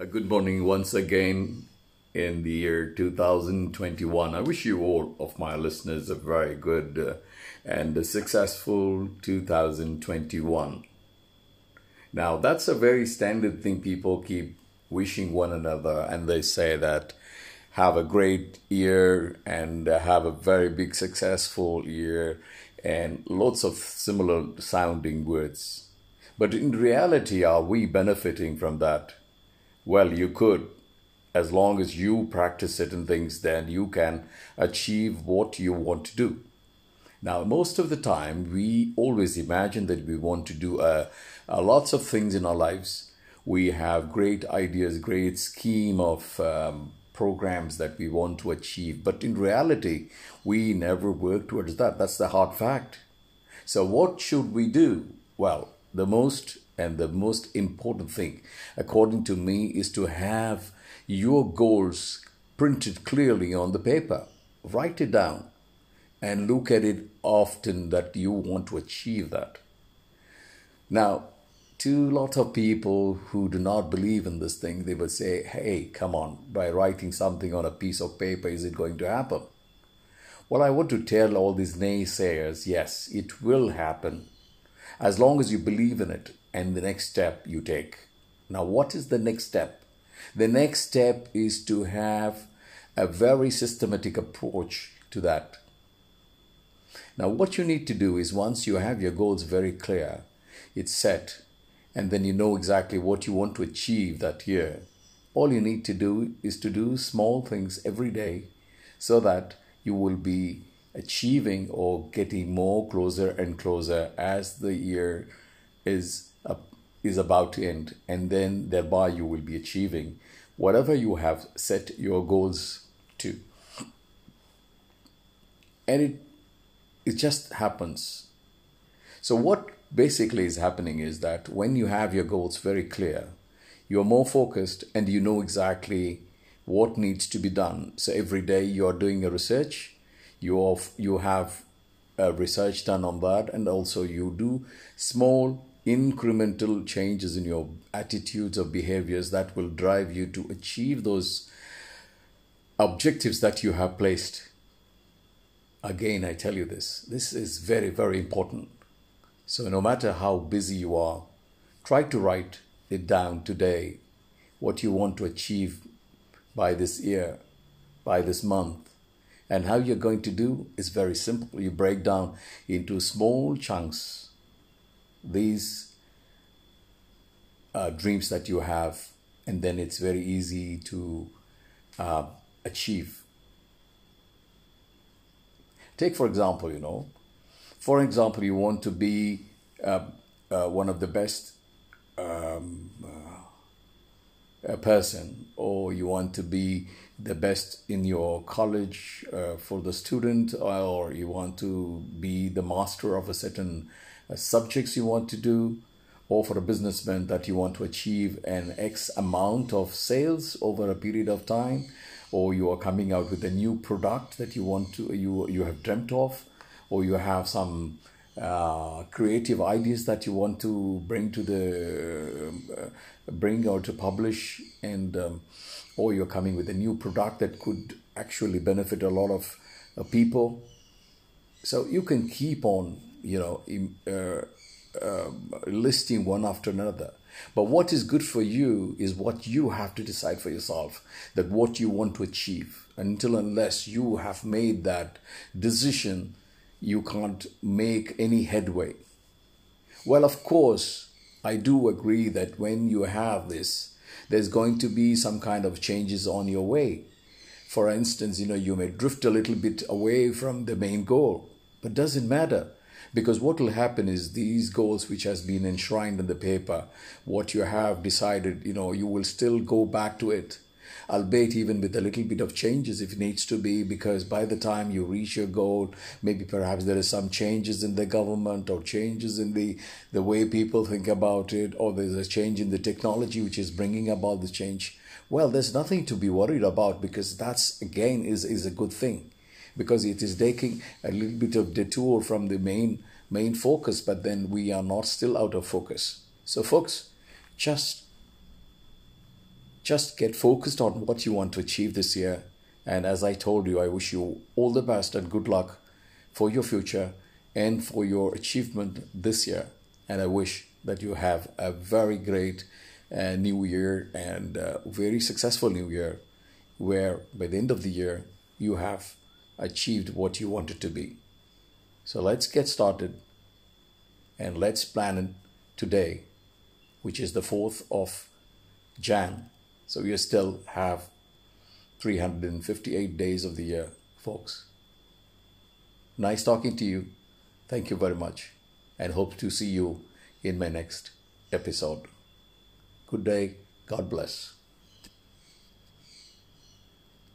Uh, good morning once again in the year 2021. I wish you all of my listeners a very good uh, and successful 2021. Now, that's a very standard thing people keep wishing one another, and they say that have a great year and have a very big successful year and lots of similar sounding words. But in reality, are we benefiting from that? Well, you could. As long as you practice certain things, then you can achieve what you want to do. Now, most of the time, we always imagine that we want to do uh, uh, lots of things in our lives. We have great ideas, great scheme of um, programs that we want to achieve. But in reality, we never work towards that. That's the hard fact. So, what should we do? Well, the most and the most important thing, according to me, is to have your goals printed clearly on the paper. Write it down and look at it often that you want to achieve that. Now, to a lot of people who do not believe in this thing, they will say, hey, come on, by writing something on a piece of paper, is it going to happen? Well, I want to tell all these naysayers, yes, it will happen as long as you believe in it and the next step you take. Now, what is the next step? The next step is to have a very systematic approach to that. Now, what you need to do is once you have your goals very clear, it's set, and then you know exactly what you want to achieve that year, all you need to do is to do small things every day so that you will be achieving or getting more closer and closer as the year is uh, is about to end and then thereby you will be achieving whatever you have set your goals to. And it it just happens. So what basically is happening is that when you have your goals very clear you're more focused and you know exactly what needs to be done. So every day you're doing a research you have, you have uh, research done on that and also you do small incremental changes in your attitudes or behaviors that will drive you to achieve those objectives that you have placed. Again i tell you this this is very very important. So no matter how busy you are try to write it down today what you want to achieve by this year by this month. And how you're going to do is very simple. You break down into small chunks these uh, dreams that you have, and then it's very easy to uh, achieve. Take, for example, you know, for example, you want to be uh, uh one of the best um, uh, person, or you want to be the best in your college uh, for the student or you want to be the master of a certain subjects you want to do or for a businessman that you want to achieve an x amount of sales over a period of time or you are coming out with a new product that you want to you you have dreamt of or you have some uh, creative ideas that you want to bring to the uh, bring or to publish and um, or you're coming with a new product that could actually benefit a lot of uh, people. So you can keep on you know uh, uh, listing one after another. But what is good for you is what you have to decide for yourself that what you want to achieve. Until unless you have made that decision you can't make any headway. Well of course i do agree that when you have this there's going to be some kind of changes on your way. For instance, you know, you may drift a little bit away from the main goal, but doesn't matter because what will happen is these goals which has been enshrined in the paper what you have decided you know you will still go back to it albeit even with a little bit of changes if it needs to be, because by the time you reach your goal, maybe perhaps there is some changes in the government or changes in the, the way people think about it, or there's a change in the technology which is bringing about the change. Well, there's nothing to be worried about because that's again is, is a good thing because it is taking a little bit of detour from the main main focus, but then we are not still out of focus. So folks, just just get focused on what you want to achieve this year. And as I told you, I wish you all the best and good luck for your future and for your achievement this year. And I wish that you have a very great uh, new year and uh, very successful new year, where by the end of the year, you have achieved what you wanted to be. So let's get started and let's plan it today, which is the 4th of Jan so you still have 358 days of the year, folks. Nice talking to you. Thank you very much and hope to see you in my next episode. Good day. God bless.